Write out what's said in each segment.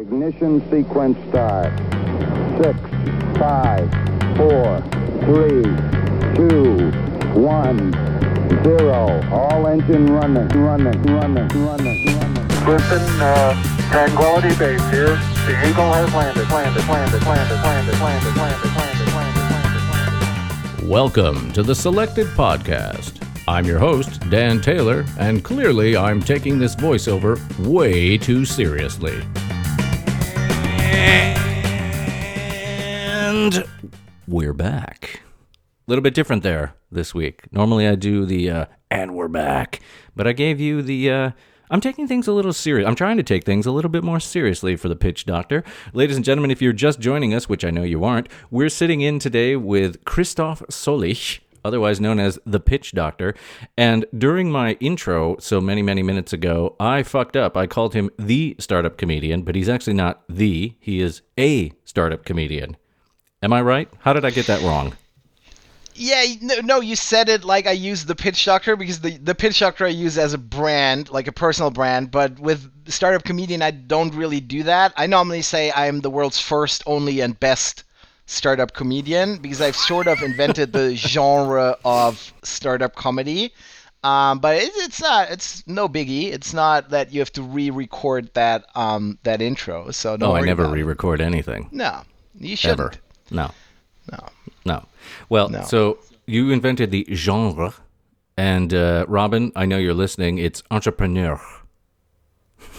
Ignition sequence start. Six, five, four, three, two, one, zero. All engine running, running, running, running, running. Listen, uh, Tranquility Base here. The Eagle has landed, landed, landed, landed, landed, landed, landed, landed, landed, landed, landed. Welcome to the Selected Podcast. I'm your host, Dan Taylor, and clearly I'm taking this voiceover way too seriously. And we're back. A little bit different there this week. Normally I do the uh, and we're back, but I gave you the uh, I'm taking things a little serious. I'm trying to take things a little bit more seriously for the Pitch Doctor. Ladies and gentlemen, if you're just joining us, which I know you aren't, we're sitting in today with Christoph Solich, otherwise known as the Pitch Doctor. And during my intro, so many, many minutes ago, I fucked up. I called him the startup comedian, but he's actually not the, he is a startup comedian. Am I right? How did I get that wrong? Yeah, no, no, you said it like I use the pitch doctor because the the pitch doctor I use as a brand, like a personal brand, but with startup comedian I don't really do that. I normally say I am the world's first, only and best startup comedian because I've sort of invented the genre of startup comedy. Um, but it, it's not. It's no biggie. It's not that you have to re-record that um, that intro. So don't Oh, I never re-record anything. No, you shouldn't. Ever. No. No. No. Well, No. so you invented the genre, and uh, Robin, I know you're listening. It's entrepreneur.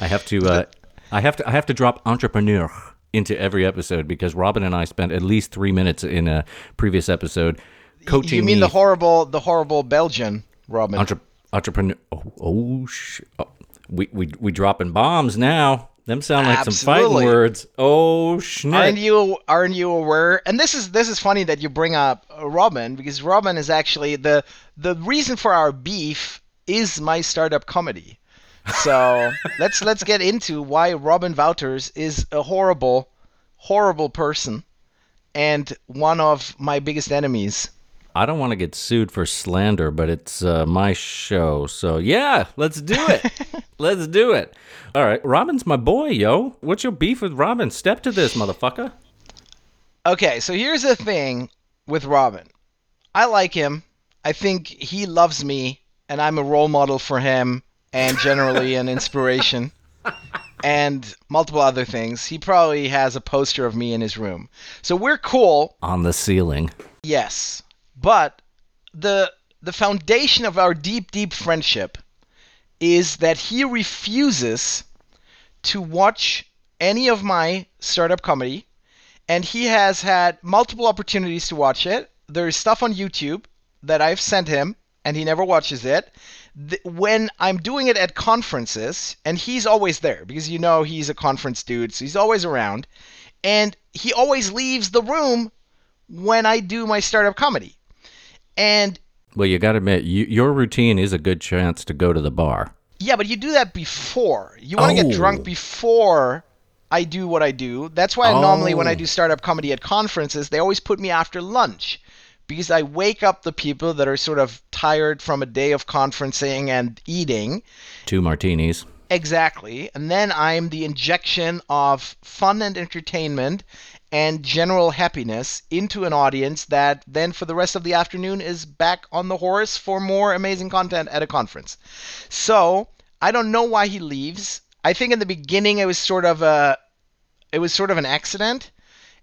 I have to. Uh, I have to. I have to drop entrepreneur into every episode because Robin and I spent at least three minutes in a previous episode coaching. You mean me the horrible, the horrible Belgian Robin? entre- entrepreneur? Oh, oh, sh- oh. We we we dropping bombs now. Them sound like some fighting words. Oh, schnit. Aren't you aren't you aware? And this is this is funny that you bring up uh, Robin because Robin is actually the the reason for our beef is my startup comedy. So let's let's get into why Robin Wauters is a horrible, horrible person, and one of my biggest enemies. I don't want to get sued for slander, but it's uh, my show. So, yeah, let's do it. let's do it. All right. Robin's my boy, yo. What's your beef with Robin? Step to this, motherfucker. Okay, so here's the thing with Robin. I like him. I think he loves me, and I'm a role model for him, and generally an inspiration, and multiple other things. He probably has a poster of me in his room. So we're cool, On the ceiling. yes. But the the foundation of our deep, deep friendship is that he refuses to watch any of my startup comedy and he has had multiple opportunities to watch it. There's stuff on YouTube that I've sent him, and he never watches it. When I'm doing it at conferences, and he's always there because you know he's a conference dude, so he's always around, and he always leaves the room when I do my startup comedy. And Well, you got to admit, you, your routine is a good chance to go to the bar. Yeah, but you do that before. You want to Oh. get drunk oh. before I do what I do. That's why normally when I Oh. do startup comedy at conferences, they always put me after lunch because I wake up the people that are sort of tired from a day of conferencing and eating. Two martinis. Exactly. And then I'm the injection of fun and entertainment and general happiness into an audience that then for the rest of the afternoon is back on the horse for more amazing content at a conference. So, I don't know why he leaves. I think in the beginning it was sort of a it was sort of an accident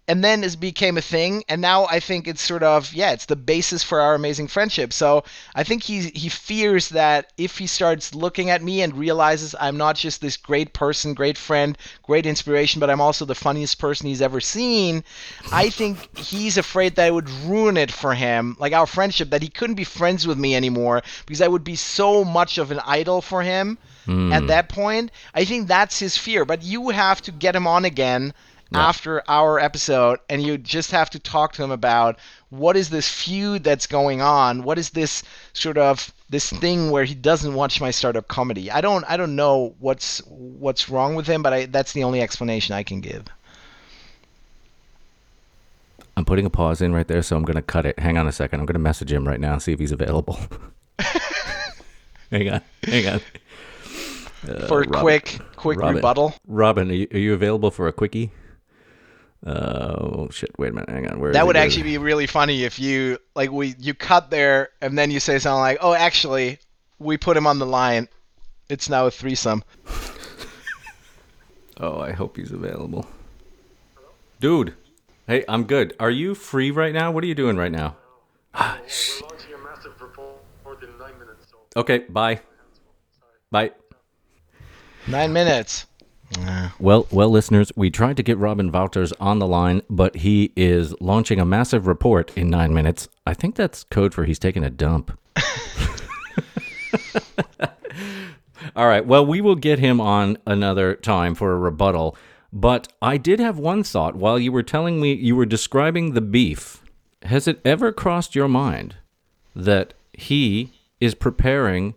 and then it became a thing and now i think it's sort of yeah it's the basis for our amazing friendship. So i think he he fears that if he starts looking at me and realizes i'm not just this great person great friend great inspiration but i'm also the funniest person he's ever seen i think he's afraid that it would ruin it for him like our friendship that he couldn't be friends with me anymore because i would be so much of an idol for him at hmm. that point. I think that's his fear but you have to get him on again after our episode and you just have to talk to him about what is this feud that's going on what is this sort of this thing where he doesn't watch my startup comedy i don't i don't know what's what's wrong with him but I, that's the only explanation i can give I'm putting a pause in right there, so I'm going to cut it. Hang on a second. I'm going to message him right now and see if he's available. hang on. Hang on. for a uh, Robin- quick quick Robin, rebuttal. Robin, are you, are you available for a quickie? Uh, oh shit! Wait a minute. Hang on. Where is That would Where is actually be really funny if you like we you cut there and then you say something like, "Oh, actually, we put him on the line. It's now a threesome." Oh, I hope he's available. Dude, hey, I'm good. Are you free right now? What are you doing right now? Ah, sh- We're launching a massive report in nine minutes. Okay, bye. Bye. Nine minutes. Well, well, listeners, we tried to get Robin Wauters on the line, but he is launching a massive report in nine minutes. I think that's code for he's taking a dump. All right. Well, we will get him on another time for a rebuttal. But I did have one thought while you were telling me you were describing the beef. Has it ever crossed your mind that he is preparing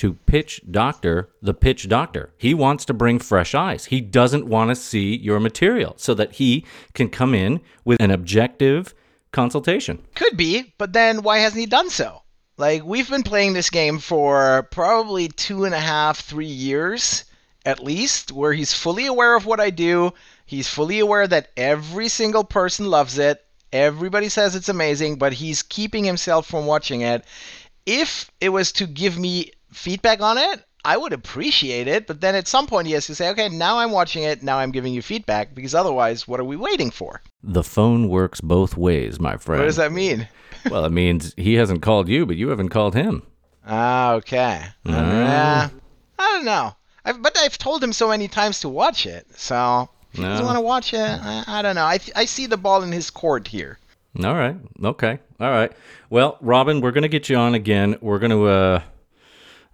to pitch Doctor the pitch Doctor? He wants to bring fresh eyes. He doesn't want to see your material so that he can come in with an objective consultation. Could be, but then why hasn't he done so? Like we've been playing this game for probably two and a half, three years at least, where he's fully aware of what I do. He's fully aware that every single person loves it. Everybody says it's amazing, but he's keeping himself from watching it. If it was to give me feedback on it, I would appreciate it, but then at some point he has to say, okay, now I'm watching it, now I'm giving you feedback, because otherwise, what are we waiting for? The phone works both ways, my friend. What does that mean? well, it means he hasn't called you, but you haven't called him. Ah, okay. Mm. Uh, I don't know. I've, but I've told him so many times to watch it. So if he doesn't want to watch it, I, I don't know. I, I see the ball in his court here. All right. Okay. All right. Well, Robin, we're gonna get you on again. We're gonna uh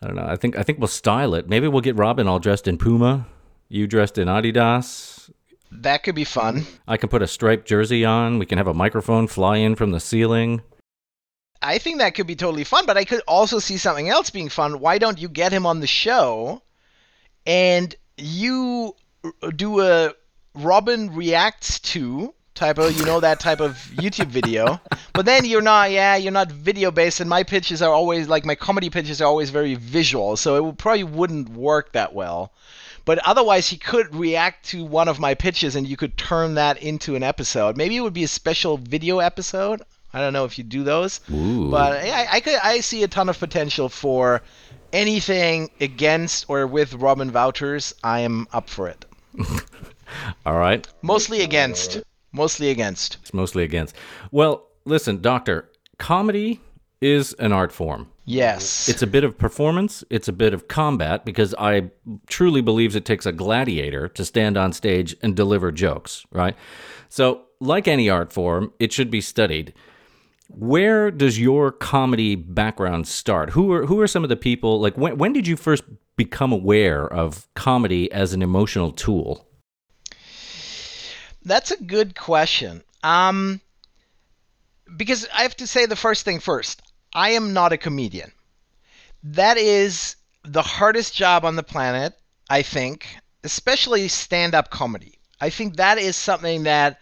I don't know. I think I think we'll style it. Maybe we'll get Robin all dressed in Puma, you dressed in Adidas. That could be fun. I can put a striped jersey on. We can have a microphone fly in from the ceiling. I think that could be totally fun, but I could also see something else being fun. Why don't you get him on the show and you do a Robin reacts to type of, you know, that type of YouTube video. But then you're not, yeah, you're not video based, and my pitches are always like my comedy pitches are always very visual, so it probably wouldn't work that well. But otherwise, he could react to one of my pitches, and you could turn that into an episode. Maybe it would be a special video episode. I don't know if you do those, Ooh. but I, I could I see a ton of potential for anything against or with Robin Wauters. I am up for it. All right. Mostly against. Mostly against. It's mostly against. Well, listen, doctor, comedy is an art form. Yes. It's a bit of performance, it's a bit of combat because I truly believes it takes a gladiator to stand on stage and deliver jokes, right? So, like any art form, it should be studied. Where does your comedy background start? Who are who are some of the people like when when did you first become aware of comedy as an emotional tool? That's a good question. Um, because I have to say the first thing first. I am not a comedian. That is the hardest job on the planet, I think, especially stand up comedy. I think that is something that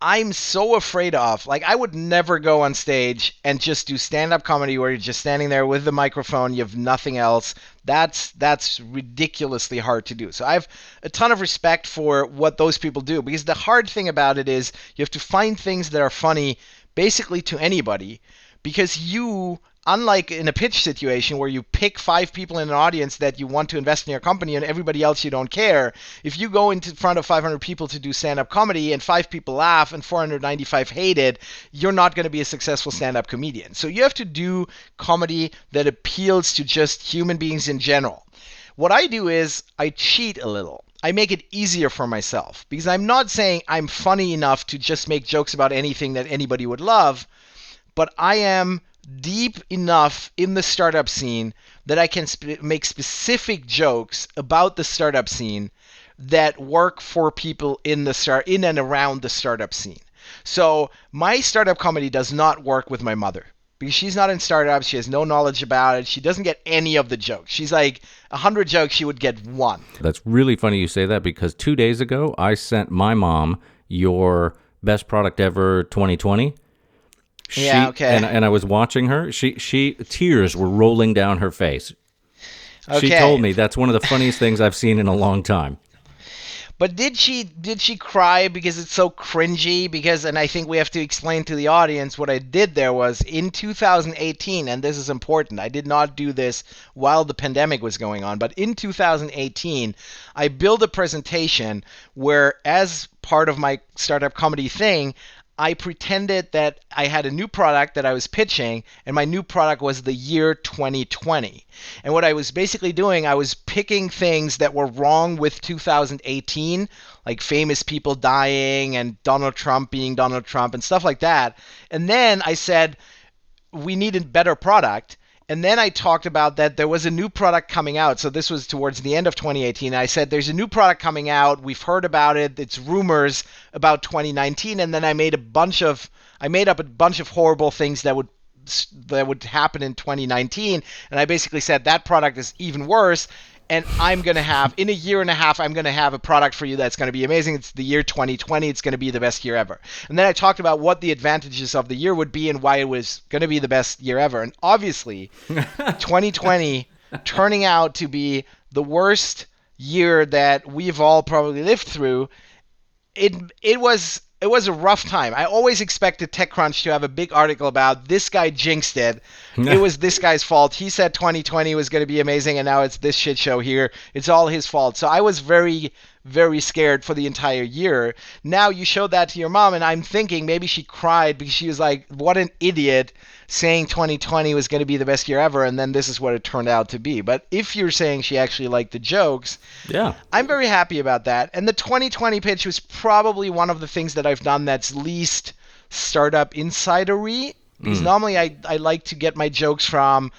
I'm so afraid of. Like, I would never go on stage and just do stand up comedy where you're just standing there with the microphone, you have nothing else. That's that's ridiculously hard to do. So I have a ton of respect for what those people do because the hard thing about it is you have to find things that are funny basically to anybody because you unlike in a pitch situation where you pick five people in an audience that you want to invest in your company and everybody else you don't care if you go into front of 500 people to do stand-up comedy and five people laugh and 495 hate it you're not going to be a successful stand-up comedian. So you have to do comedy that appeals to just human beings in general. What i do is i cheat a little. I make it easier for myself because I'm not saying I'm funny enough to just make jokes about anything that anybody would love but I am deep enough in the startup scene that I can sp- make specific jokes about the startup scene that work for people in the start in and around the startup scene. So my startup comedy does not work with my mother because she's not in startups. She has no knowledge about it. She doesn't get any of the jokes. She's like a hundred jokes, she would get one. That's really funny you say that because 2 days ago I sent my mom your best product ever 2020 She, Yeah, okay. And, and I was watching her. She she tears were rolling down her face. Okay. She told me that's one of the funniest things I've seen in a long time. But did she did she cry because it's so cringy? Because and I think we have to explain to the audience what I did there was in 2018, and this is important. I did not do this while the pandemic was going on, but in 2018, I built a presentation where, as part of my startup comedy thing, I pretended that I had a new product that I was pitching, and my new product was the year 2020. And what I was basically doing, I was picking things that were wrong with 2018, like famous people dying and Donald Trump being Donald Trump and stuff like that. And then I said, we need a better product. And then I talked about that there was a new product coming out. So this was towards the end of 2018. I said there's a new product coming out. We've heard about it. It's rumors about 2019. And then I made a bunch of I made up a bunch of horrible things that would that would happen in 2019. And I basically said that product is even worse. And I'm going to have, in a year and a half, I'm going to have a product for you that's going to be amazing. It's the year 2020. It's going to be the best year ever. And then I talked about what the advantages of the year would be and why it was going to be the best year ever. And obviously, 2020 turning out to be the worst year that we've all probably lived through. It it was it was a rough time. I always expected TechCrunch to have a big article about this guy jinxed it. it was this guy's fault. He said 2020 was going to be amazing, and now it's this shit show here. It's all his fault. So I was very, very scared for the entire year. Now you showed that to your mom, and I'm thinking maybe she cried because she was like, "What an idiot." Saying 2020 was going to be the best year ever, and then this is what it turned out to be. But if you're saying she actually liked the jokes, Yeah. I'm very happy about that. And the 2020 pitch was probably one of the things that I've done that's least startup insidery. Because mm. normally I, I like to get my jokes from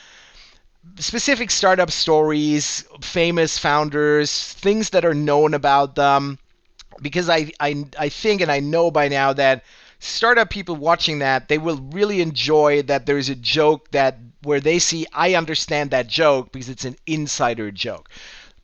specific startup stories, famous founders, things that are known about them. Because I, I, I think and I know by now that startup people watching that, they will really enjoy that there's a joke that where they see I understand that joke because it's an insider joke.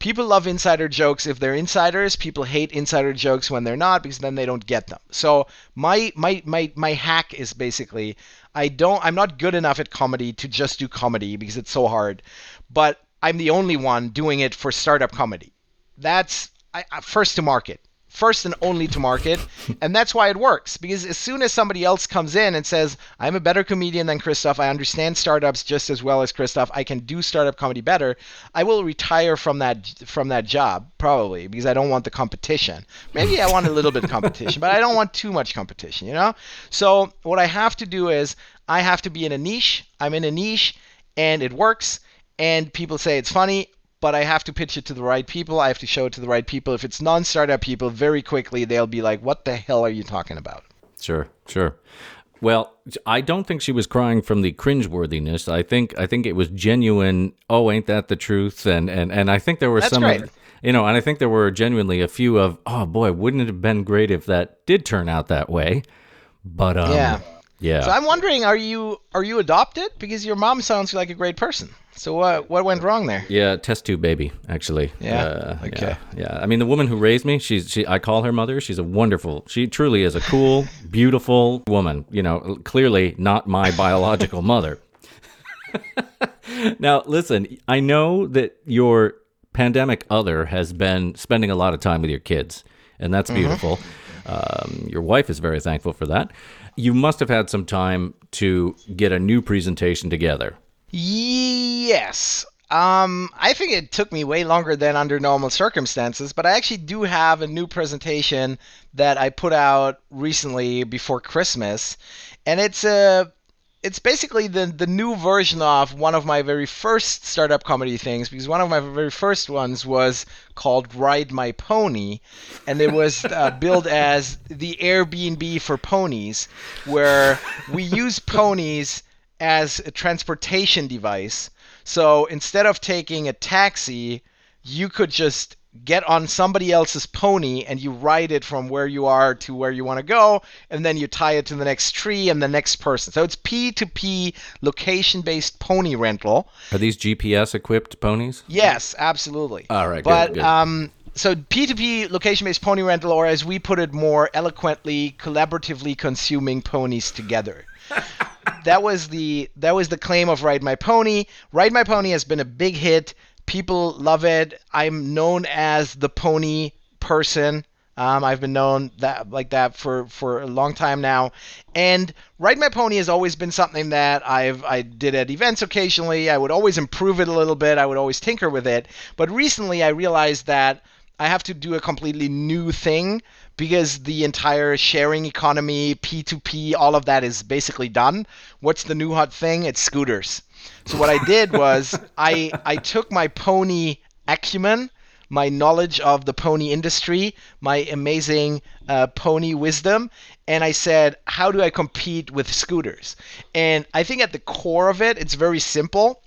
People love insider jokes if they're insiders. People hate insider jokes when they're not because then they don't get them. So my my my my hack is basically I don't I'm not good enough at comedy to just do comedy because it's so hard. But I'm the only one doing it for startup comedy. That's I, first to market. First and only to market, and that's why it works. Because as soon as somebody else comes in and says, "I'm a better comedian than Christoph. I understand startups just as well as Christoph. I can do startup comedy better," I will retire from that from that job probably because I don't want the competition. Maybe I want a little bit of competition, but I don't want too much competition. You know. So what I have to do is I have to be in a niche. I'm in a niche, and it works. And people say it's funny but I have to pitch it to the right people. I have to show it to the right people. If it's non-startup people, very quickly they'll be like, "What the hell are you talking about?" Sure, sure. Well, I don't think she was crying from the cringeworthiness. I think I think it was genuine. Oh, ain't that the truth? And and and I think there were That's some, you know, and I think there were genuinely a few of, oh boy, wouldn't it have been great if that did turn out that way? But um, Yeah. Yeah. So I'm wondering, are you are you adopted? Because your mom sounds like a great person. So what what went wrong there? Yeah, test tube baby, actually. Yeah? Uh, Okay. Yeah, yeah. I mean, the woman who raised me, she's she. I call her mother. She's a wonderful. She truly is a cool, beautiful woman. You know, clearly not my biological mother. now, listen. I know that your pandemic other has been spending a lot of time with your kids, and that's beautiful. Um, your wife is very thankful for that. You must have had some time to get a new presentation together. Yes. Um, I think it took me way longer than under normal circumstances, but I actually do have a new presentation that I put out recently before Christmas, and it's a it's basically the the new version of one of my very first startup comedy things because one of my very first ones was called Ride My Pony, and it was uh, billed as the Airbnb for ponies, where we use ponies as a transportation device. So instead of taking a taxi, you could just get on somebody else's pony and you ride it from where you are to where you want to go, and then you tie it to the next tree and the next person. So it's P2P location based pony rental. Are these GPS equipped ponies? Yes, absolutely. All right, good, But good. um, so P2P location-based pony rental, or as we put it more eloquently, collaboratively consuming ponies together. that was the that was the claim of Ride My Pony. Ride My Pony has been a big hit. People love it. I'm known as the pony person. Um, I've been known that like that for, for a long time now, and ride my pony has always been something that I've I did at events occasionally. I would always improve it a little bit. I would always tinker with it. But recently, I realized that I have to do a completely new thing because the entire sharing economy, P2P, all of that is basically done. What's the new hot thing? It's scooters. So what I did was I I took my pony acumen, my knowledge of the pony industry, my amazing uh, pony wisdom, and I said, how do I compete with scooters? And I think at the core of it, it's very simple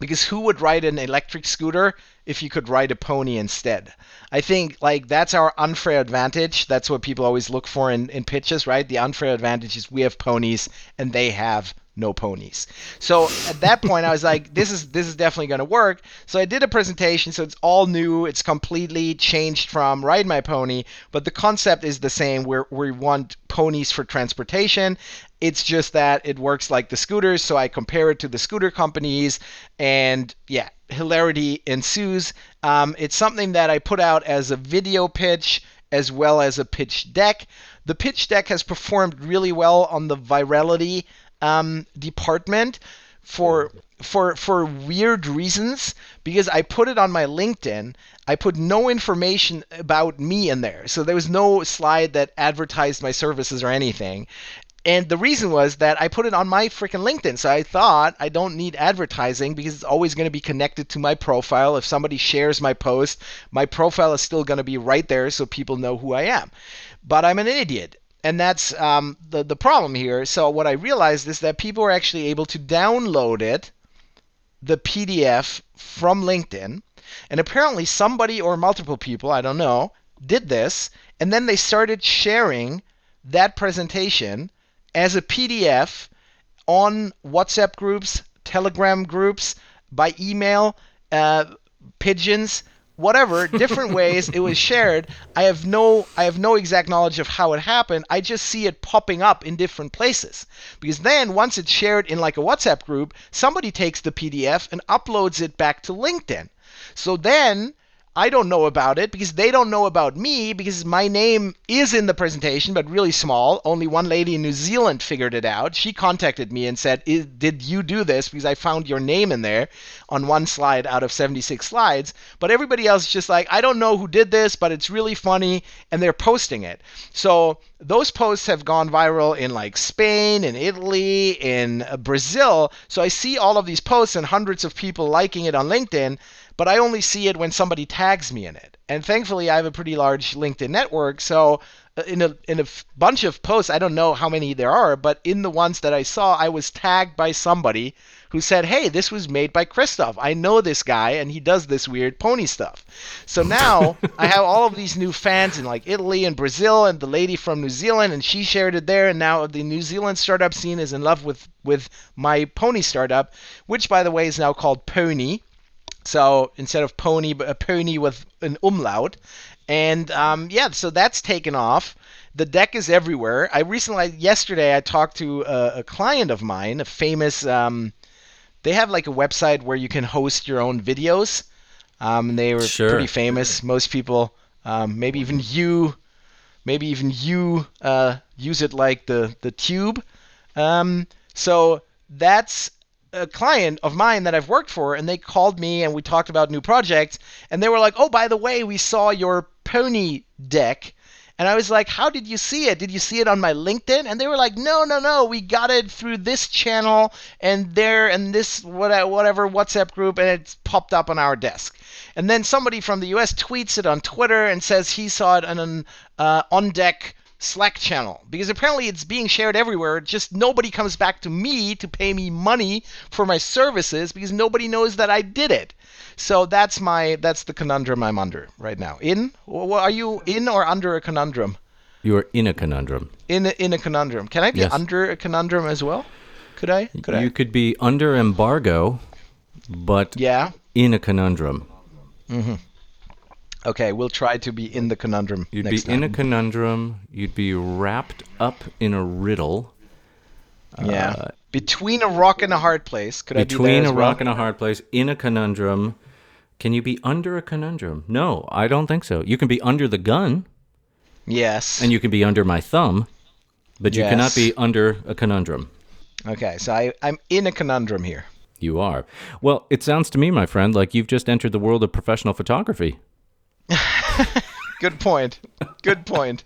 because who would ride an electric scooter if you could ride a pony instead? I think like that's our unfair advantage. That's what people always look for in, in pitches, right? The unfair advantage is we have ponies and they have no ponies. So at that point I was like this is this is definitely going to work. So I did a presentation so it's all new. It's completely changed from ride my pony, but the concept is the same. Where we want ponies for transportation. It's just that it works like the scooters, so I compare it to the scooter companies and yeah, hilarity ensues. Um, it's something that I put out as a video pitch as well as a pitch deck. The pitch deck has performed really well on the virality um, department for for for weird reasons because I put it on my LinkedIn. I put no information about me in there. So there was no slide that advertised my services or anything. And the reason was that I put it on my freaking LinkedIn. So I thought I don't need advertising because it's always going to be connected to my profile. If somebody shares my post, my profile is still going to be right there so people know who I am. But I'm an idiot. And that's um, the, the problem here. So what I realized is that people are actually able to download it, the PDF from LinkedIn. And apparently somebody or multiple people, I don't know, did this. And then they started sharing that presentation as a PDF on WhatsApp groups, Telegram groups, by email, uh, pigeons, whatever, different ways it was shared. I have no I have no exact knowledge of how it happened. I just see it popping up in different places. Because then once it's shared in like a WhatsApp group, somebody takes the PDF and uploads it back to LinkedIn. So then I don't know about it because they don't know about me because my name is in the presentation, but really small. Only one lady in New Zealand figured it out. She contacted me and said, Did you do this? Because I found your name in there on one slide out of 76 slides. But everybody else is just like, I don't know who did this, but it's really funny. And they're posting it. So those posts have gone viral in like Spain, in Italy, in uh, Brazil. So I see all of these posts and hundreds of people liking it on LinkedIn but I only see it when somebody tags me in it. And thankfully, I have a pretty large LinkedIn network, so uh, in a in a bunch of posts, I don't know how many there are, but in the ones that I saw, I was tagged by somebody who said, "Hey, this was made by Christoph. I know this guy, and he does this weird pony stuff." So now I have all of these new fans in like Italy and Brazil, and the lady from New Zealand, and she shared it there, and now the New Zealand startup scene is in love with with my pony startup, which by the way is now called Pony. So instead of pony, a pony with an umlaut. And um, yeah, so that's taken off. The deck is everywhere. I recently, yesterday, I talked to a, a client of mine, a famous. Um, they have like a website where you can host your own videos. Um, they were Sure. pretty famous. Most people, um, maybe even you, maybe even you uh, use it like the the tube. Um, so that's a client of mine that I've worked for, and they called me and we talked about new projects, and they were like, "Oh, by the way, we saw your pony deck." And I was like, "How did you see it? Did you see it on my LinkedIn?" And they were like, "No, no, no. We got it through this channel and there and this whatever WhatsApp group, and it's popped up on our desk." And then somebody from the U.S. tweets it on Twitter and says he saw it on an uh, on deck Slack channel because apparently it's being shared everywhere. Just nobody comes back to me to pay me money for my services because nobody knows that I did it. So that's my that's the conundrum I'm under right now. In are you in or under a conundrum? You are in a conundrum. In a, in a conundrum. Can I be Yes. under a conundrum as well? Could I? Could you I? could be under embargo, but Yeah. in a conundrum. Mm-hmm. Okay, we'll try to be in the conundrum You'd be in a conundrum. You'd be wrapped up in a riddle. yeah. Uh, between a rock and a hard place. Could I be there between a well? rock and a hard place, in a conundrum. Can you be under a conundrum? No, I don't think so. You can be under the gun, Yes. and you can be under my thumb, but you Yes. cannot be under a conundrum. okay, so I, I'm in a conundrum here. You are. Well, it sounds to me, my friend, like you've just entered the world of professional photography. Good point. Good point.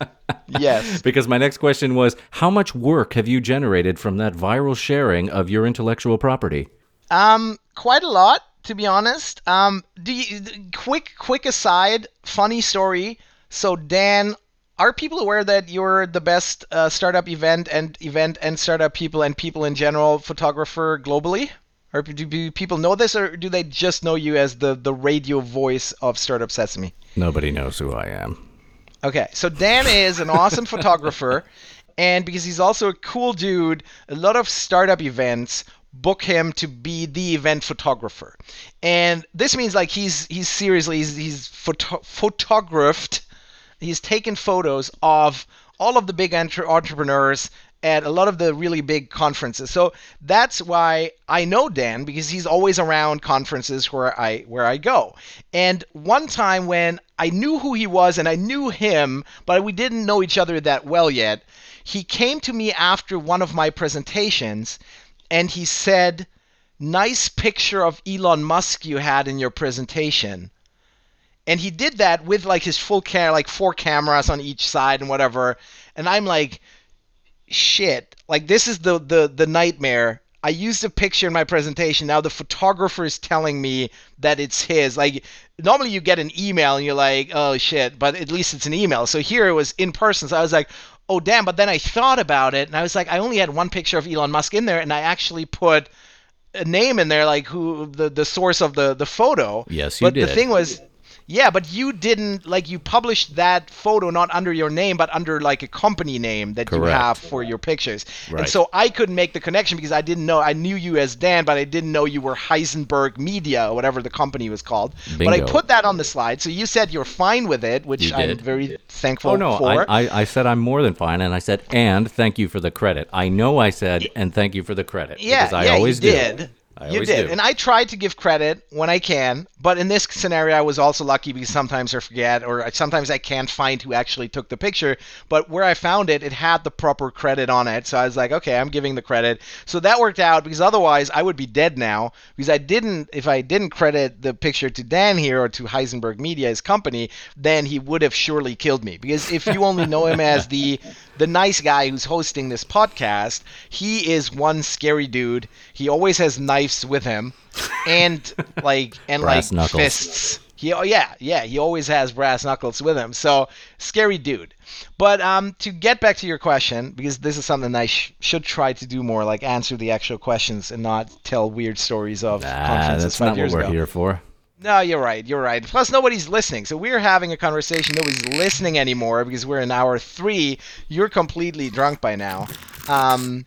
yes. Because my next question was How much work have you generated from that viral sharing of your intellectual property? Um, quite a lot, to be honest. Um, do you, quick, quick aside, funny story. So Dan, are people aware that you're the best uh, startup event and event and startup people and people in general photographer globally? Or do, do people know this, or do they just know you as the the radio voice of Startup Sesame? Nobody knows who I am. Okay, so Dan is an awesome photographer, and because he's also a cool dude, a lot of startup events book him to be the event photographer, and this means like he's he's seriously he's, he's photo- photographed, he's taken photos of all of the big entre- entrepreneurs at a lot of the really big conferences. So that's why I know Dan because he's always around conferences where I where I go. And one time when I knew who he was and I knew him, but we didn't know each other that well yet, he came to me after one of my presentations and he said, "Nice picture of Elon Musk you had in your presentation." And he did that with like his full camera, like four cameras on each side and whatever. And I'm like, shit. Like this is the the the nightmare. I used a picture in my presentation. Now the photographer is telling me that it's his. Like normally you get an email and you're like oh shit but at least it's an email. So here it was in person. So i was like oh damn. But then i thought about it and i was like i only had one picture of elon musk in there and i actually put a name in there like who the the source of the the photo. Yes, you but the thing was yeah, but you didn't like you published that photo not under your name, but under like a company name that you have for your pictures. And so I couldn't make the connection because I didn't know. I knew you as Dan, but I didn't know you were Heisenberg Media or whatever the company was called. Bingo. But I put that on the slide, so you said you're fine with it, which I'm very thankful Oh, no. for. I, I, I said I'm more than fine, and I said, and thank you for the credit. I know I said, and thank you for the credit. Yeah, because I yeah, always you do. did. I you did, do. and I try to give credit when I can. But in this scenario, I was also lucky because sometimes I forget, or sometimes I can't find who actually took the picture. But where I found it, it had the proper credit on it, so I was like, okay, I'm giving the credit. So that worked out because otherwise I would be dead now because I didn't. If I didn't credit the picture to Dan here or to Heisenberg Media, his company, then he would have surely killed me. Because if you only know him as the the nice guy who's hosting this podcast, he is one scary dude. He always has knives with him, and like and like knuckles. fists. He oh yeah yeah he always has brass knuckles with him. So scary dude. But um to get back to your question because this is something I sh- should try to do more, like answer the actual questions and not tell weird stories of Ah, conferences that's five not what we're ago. here for. No, you're right. You're right. Plus, nobody's listening. So we're having a conversation. Nobody's listening anymore because we're in hour three. You're completely drunk by now. Um,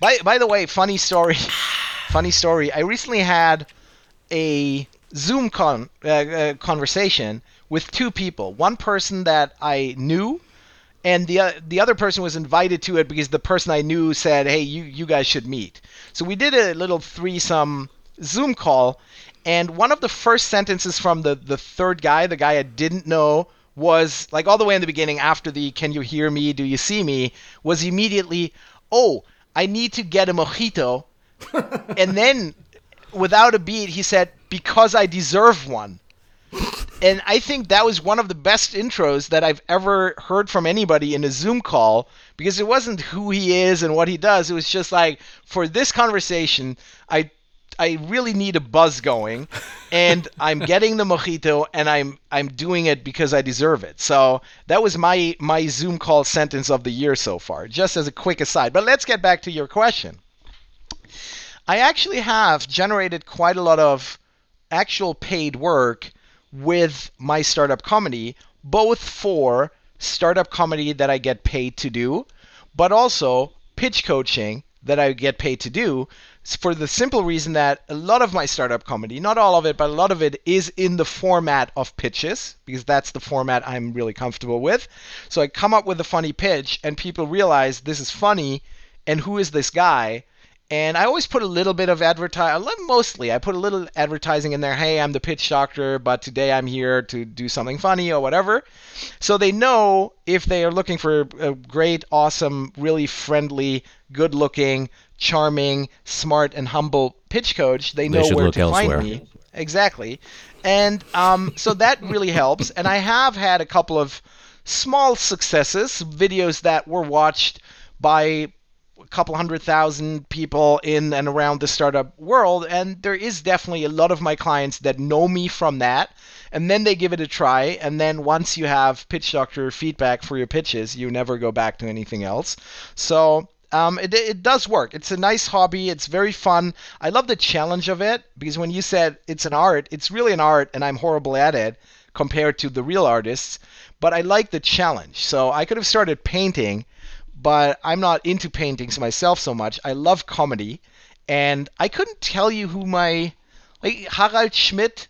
by by the way, funny story. funny story. I recently had a Zoom con uh, uh, conversation with two people. One person that I knew, and the uh, the other person was invited to it because the person I knew said, "Hey, you you guys should meet." So we did a little threesome Zoom call, and one of the first sentences from the the third guy, the guy I didn't know, was like all the way in the beginning after the "Can you hear me? Do you see me?" was immediately, "Oh, I need to get a mojito," and then without a beat, he said, "Because I deserve one." and I think that was one of the best intros that I've ever heard from anybody in a Zoom call because it wasn't who he is and what he does. It was just like for this conversation, I I really need a buzz going, and I'm getting the mojito, and I'm I'm doing it because I deserve it. So that was my my Zoom call sentence of the year so far. Just as a quick aside, but let's get back to your question. I actually have generated quite a lot of actual paid work with my startup comedy, both for startup comedy that I get paid to do, but also pitch coaching that I get paid to do for the simple reason that a lot of my startup comedy, not all of it, but a lot of it is in the format of pitches because that's the format I'm really comfortable with. So I come up with a funny pitch and people realize this is funny and who is this guy? And I always put a little bit of advertising, mostly, I put a little advertising in there. Hey, I'm the pitch doctor, but today I'm here to do something funny or whatever. So they know if they are looking for a great, awesome, really friendly, good looking, charming, smart, and humble pitch coach, they They know where to elsewhere. find me. Exactly. And um, so that really helps. And I have had a couple of small successes, videos that were watched by couple hundred thousand people in and around the startup world. And there is definitely a lot of my clients that know me from that. And then they give it a try. And then once you have Pitch Doctor feedback for your pitches, you never go back to anything else. So um, it, it does work. It's a nice hobby. It's very fun. I love the challenge of it because when you said it's an art, it's really an art, and I'm horrible at it compared to the real artists. But I like the challenge. So I could have started painting, but I'm not into paintings myself so much. I love comedy, and I couldn't tell you who my like Harald Schmidt.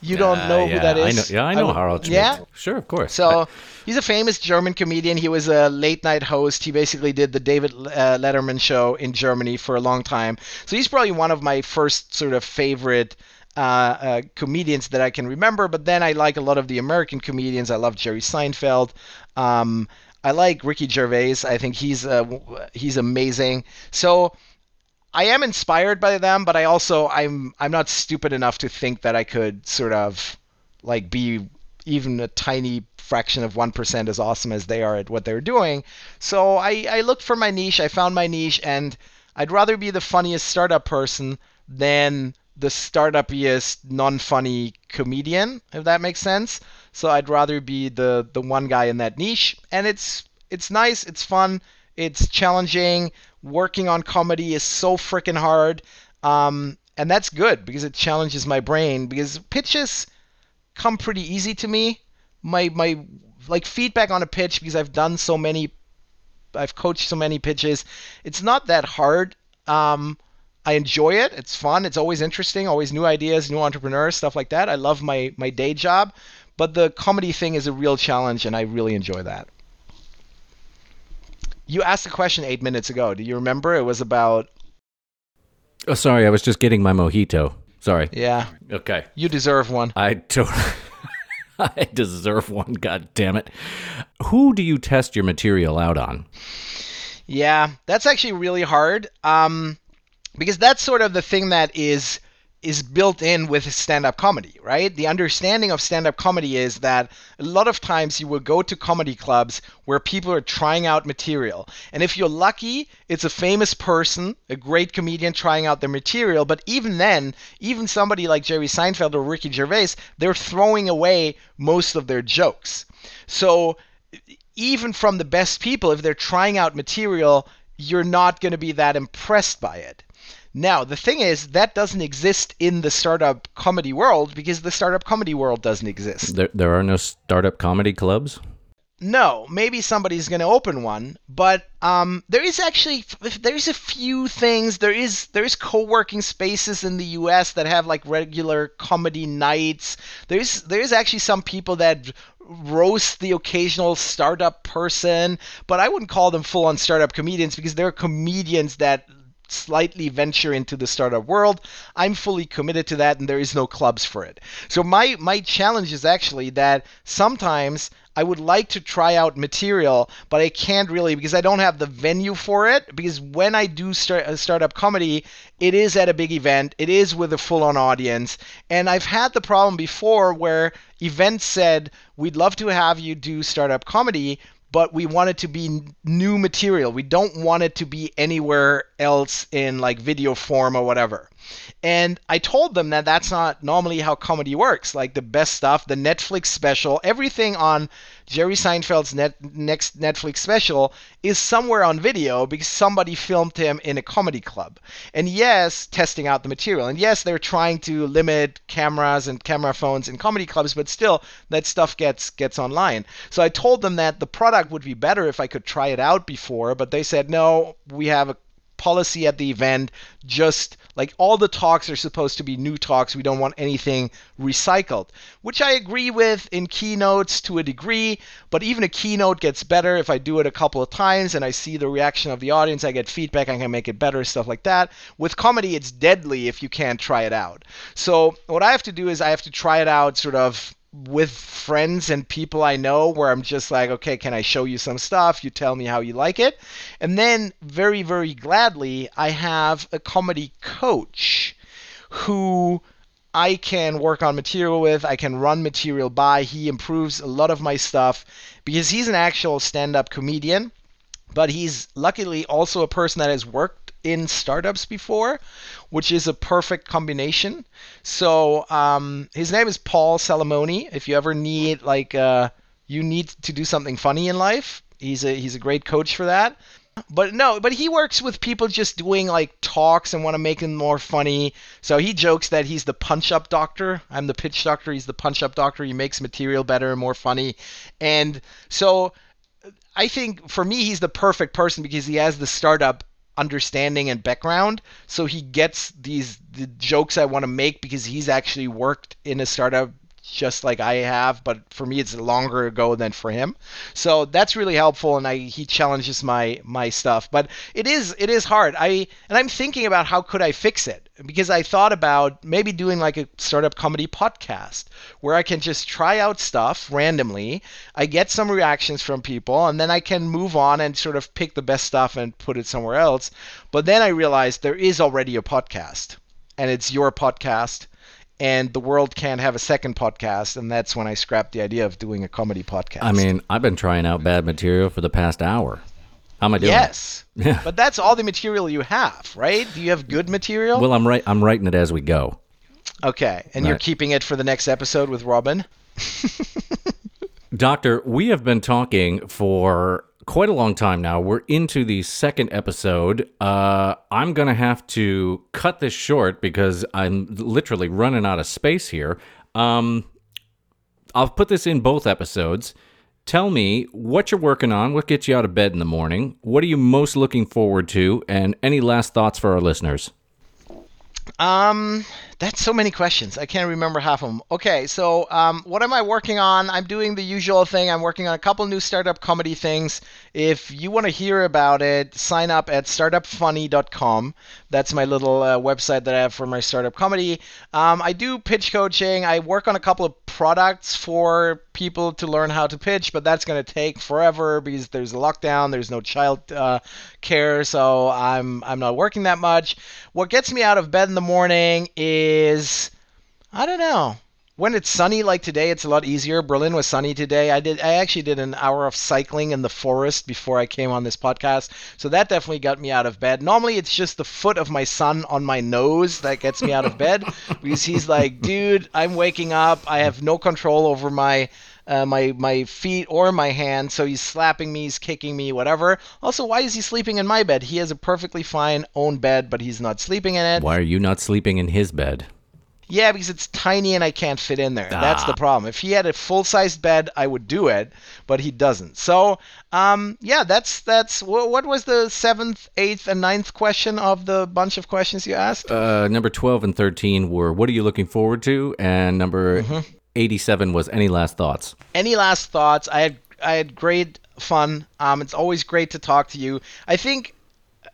You don't Uh, know yeah, who that is? I know, yeah, I know w- Harald Schmidt. Yeah, Sure, of course. so he's a famous German comedian. He was a late night host. He basically did the David uh, Letterman show in Germany for a long time. So he's probably one of my first sort of favorite uh, uh, comedians that I can remember. But then I like a lot of the American comedians. I love Jerry Seinfeld. Um, I like Ricky Gervais. I think he's uh, he's amazing. So I am inspired by them, but I also I'm I'm not stupid enough to think that I could sort of like be even a tiny fraction of 1% as awesome as they are at what they're doing. So I, I looked for my niche, I found my niche, and I'd rather be the funniest startup person than the startupiest non-funny comedian, if that makes sense. So I'd rather be the the one guy in that niche, and it's it's nice, it's fun, it's challenging. Working on comedy is so freaking hard, um, and that's good because it challenges my brain. Because pitches come pretty easy to me. My my like feedback on a pitch because I've done so many, I've coached so many pitches. It's not that hard. Um, I enjoy it. It's fun. It's always interesting. Always new ideas, new entrepreneurs, stuff like that. I love my my day job, but the comedy thing is a real challenge, and I really enjoy that. You asked a question eight minutes ago. Do you remember? It was about oh, sorry, I was just getting my mojito. Sorry. yeah. Okay. You deserve one. I totally. I deserve one. God damn it. Who do you test your material out on? Yeah, that's actually really hard. Um, because that's sort of the thing that is is built in with stand-up comedy, right? The understanding of stand-up comedy is that a lot of times you will go to comedy clubs where people are trying out material. And if you're lucky, it's a famous person, a great comedian trying out their material, but even then, even somebody like Jerry Seinfeld or Ricky Gervais, they're throwing away most of their jokes. So even from the best people, if they're trying out material, you're not going to be that impressed by it. Now, the thing is, that doesn't exist in the startup comedy world because the startup comedy world doesn't exist. There, there are no startup comedy clubs. No, maybe somebody's going to open one, but um, there is actually there's a few things. There is there is co-working spaces in the U.S. that have like regular comedy nights. There's there's actually some people that roast the occasional startup person, but I wouldn't call them full-on startup comedians because they're comedians that slightly venture into the startup world. I'm fully committed to that and there is no clubs for it. So my my challenge is actually that sometimes I would like to try out material, but I can't really because I don't have the venue for it. Because when I do start a uh, startup comedy, it is at a big event, it is with a full on audience. And I've had the problem before where events said, We'd love to have you do startup comedy, but we want it to be new material. We don't want it to be anywhere else in like video form or whatever. And I told them that that's not normally how comedy works. Like the best stuff, the Netflix special, everything on Jerry Seinfeld's net, next Netflix special is somewhere on video because somebody filmed him in a comedy club. And yes, testing out the material. And yes, they're trying to limit cameras and camera phones in comedy clubs, but still that stuff gets gets online. So I told them that the product would be better if I could try it out before, but they said no, we have a policy at the event just like all the talks are supposed to be new talks. We don't want anything recycled, which I agree with in keynotes to a degree. But even a keynote gets better if I do it a couple of times and I see the reaction of the audience. I get feedback. I can make it better, stuff like that. With comedy, it's deadly if you can't try it out. So what I have to do is I have to try it out sort of with friends and people I know where I'm just like, okay, can I show you some stuff? You tell me how you like it. And then, very, very gladly, I have a comedy coach who I can work on material with, I can run material by. He improves a lot of my stuff because he's an actual stand up comedian, but he's luckily also a person that has worked in startups before, which is a perfect combination. So um, his name is Paul Salamoni. If you ever need like uh, you need to do something funny in life, he's a he's a great coach for that. But no, but he works with people just doing like talks and want to make them more funny. So he jokes that he's the punch up doctor. I'm the pitch doctor. He's the punch up doctor. He makes material better and more funny. And so I think for me, he's the perfect person because he has the startup understanding and background so he gets these the jokes I want to make because he's actually worked in a startup just like I have, but for me it's longer ago than for him. So that's really helpful, and I he challenges my my stuff. But it is it is hard. I and I'm thinking about how could I fix it because I thought about maybe doing like a startup comedy podcast where I can just try out stuff randomly. I get some reactions from people, and then I can move on and sort of pick the best stuff and put it somewhere else. But then I realized there is already a podcast, and it's your podcast and the world can't have a second podcast and that's when i scrapped the idea of doing a comedy podcast I mean, I've been trying out bad material for the past hour. How am I doing? yes Yeah. but that's all the material you have right do you have good material Well, I'm right. I'm writing it as we go. okay and you're keeping it for the next episode with robin Doctor, we have been talking for quite a long time now. We're into the second episode. Uh, I'm going to have to cut this short because I'm literally running out of space here. Um, I'll put this in both episodes. Tell me what you're working on, what gets you out of bed in the morning, what are you most looking forward to, and any last thoughts for our listeners? Um, that's so many questions. I can't remember half of them. Okay, so um, what am I working on? I'm doing the usual thing. I'm working on a couple new startup comedy things. If you want to hear about it, sign up at startupfunny.com. That's my little uh, website that I have for my startup comedy. Um, I do pitch coaching. I work on a couple of products for people to learn how to pitch, but that's going to take forever because there's a lockdown. There's no child uh, care, so I'm I'm not working that much. What gets me out of bed in the morning is I don't know. When it's sunny like today, it's a lot easier. Berlin was sunny today. I did I actually did an hour of cycling in the forest before I came on this podcast. So that definitely got me out of bed. Normally it's just the foot of my son on my nose that gets me out of bed because he's like, "Dude, I'm waking up. I have no control over my uh, my my feet or my hands. So he's slapping me, he's kicking me, whatever. Also, why is he sleeping in my bed? He has a perfectly fine own bed, but he's not sleeping in it. Why are you not sleeping in his bed? Yeah, because it's tiny and I can't fit in there. That's the Ah. problem. If he had a full-sized bed, I would do it, but he doesn't. So, um, yeah, that's that's what was the seventh, eighth, and ninth question of the bunch of questions you asked? Uh, number 12 and 13 were what are you looking forward to? And number 87 was any last thoughts? any last thoughts? I had I had great fun. Um, it's always great to talk to you. I think,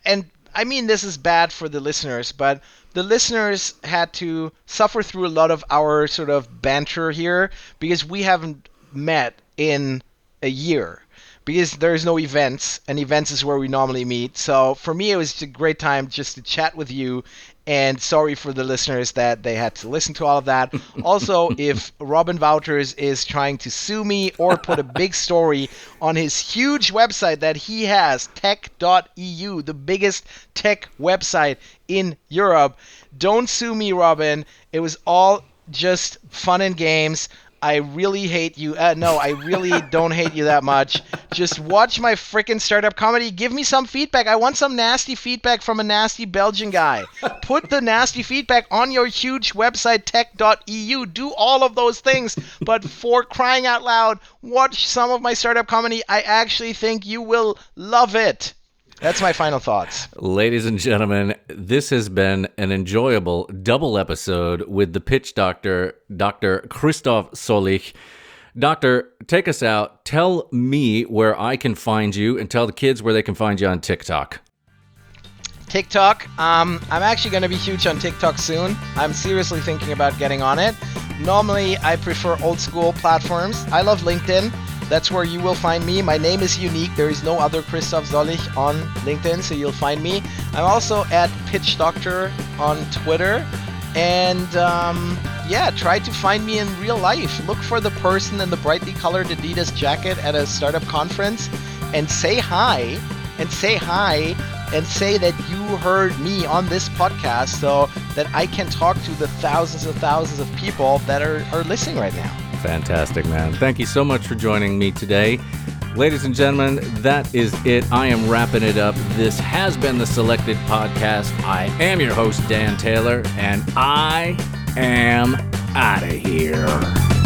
and I mean this is bad for the listeners, but the listeners had to suffer through a lot of our sort of banter here because we haven't met in a year because there's no events and events is where we normally meet. So for me it was a great time just to chat with you and sorry for the listeners that they had to listen to all of that. Also if robin Wauters is trying to sue me or put a big story on his huge website that he has tech.eu the biggest tech website in europe don't sue me robin. It was all just fun and games I really hate you. Uh, no, I really don't hate you that much. Just watch my freaking startup comedy. Give me some feedback. I want some nasty feedback from a nasty Belgian guy. Put the nasty feedback on your huge website, tech.eu. Do all of those things. But for crying out loud, watch some of my startup comedy. I actually think you will love it. That's my final thoughts. Ladies and gentlemen, this has been an enjoyable double episode with the pitch doctor, Dr. Christoph Solich. Doctor, take us out. Tell me where I can find you and tell the kids where they can find you on TikTok. TikTok. Um, I'm actually going to be huge on TikTok soon. I'm seriously thinking about getting on it. Normally, I prefer old school platforms. I love LinkedIn. That's where you will find me. My name is unique. There is no other Christoph Zolich on LinkedIn, so you'll find me. I'm also at Pitch Doctor on Twitter. And um, yeah, try to find me in real life. Look for the person in the brightly colored Adidas jacket at a startup conference and say hi. And say hi and say that you heard me on this podcast so that I can talk to the thousands and thousands of people that are, are listening right now. Fantastic, man. Thank you so much for joining me today. Ladies and gentlemen, that is it. I am wrapping it up. This has been the Selected Podcast. I am your host, Dan Taylor, and I am out of here.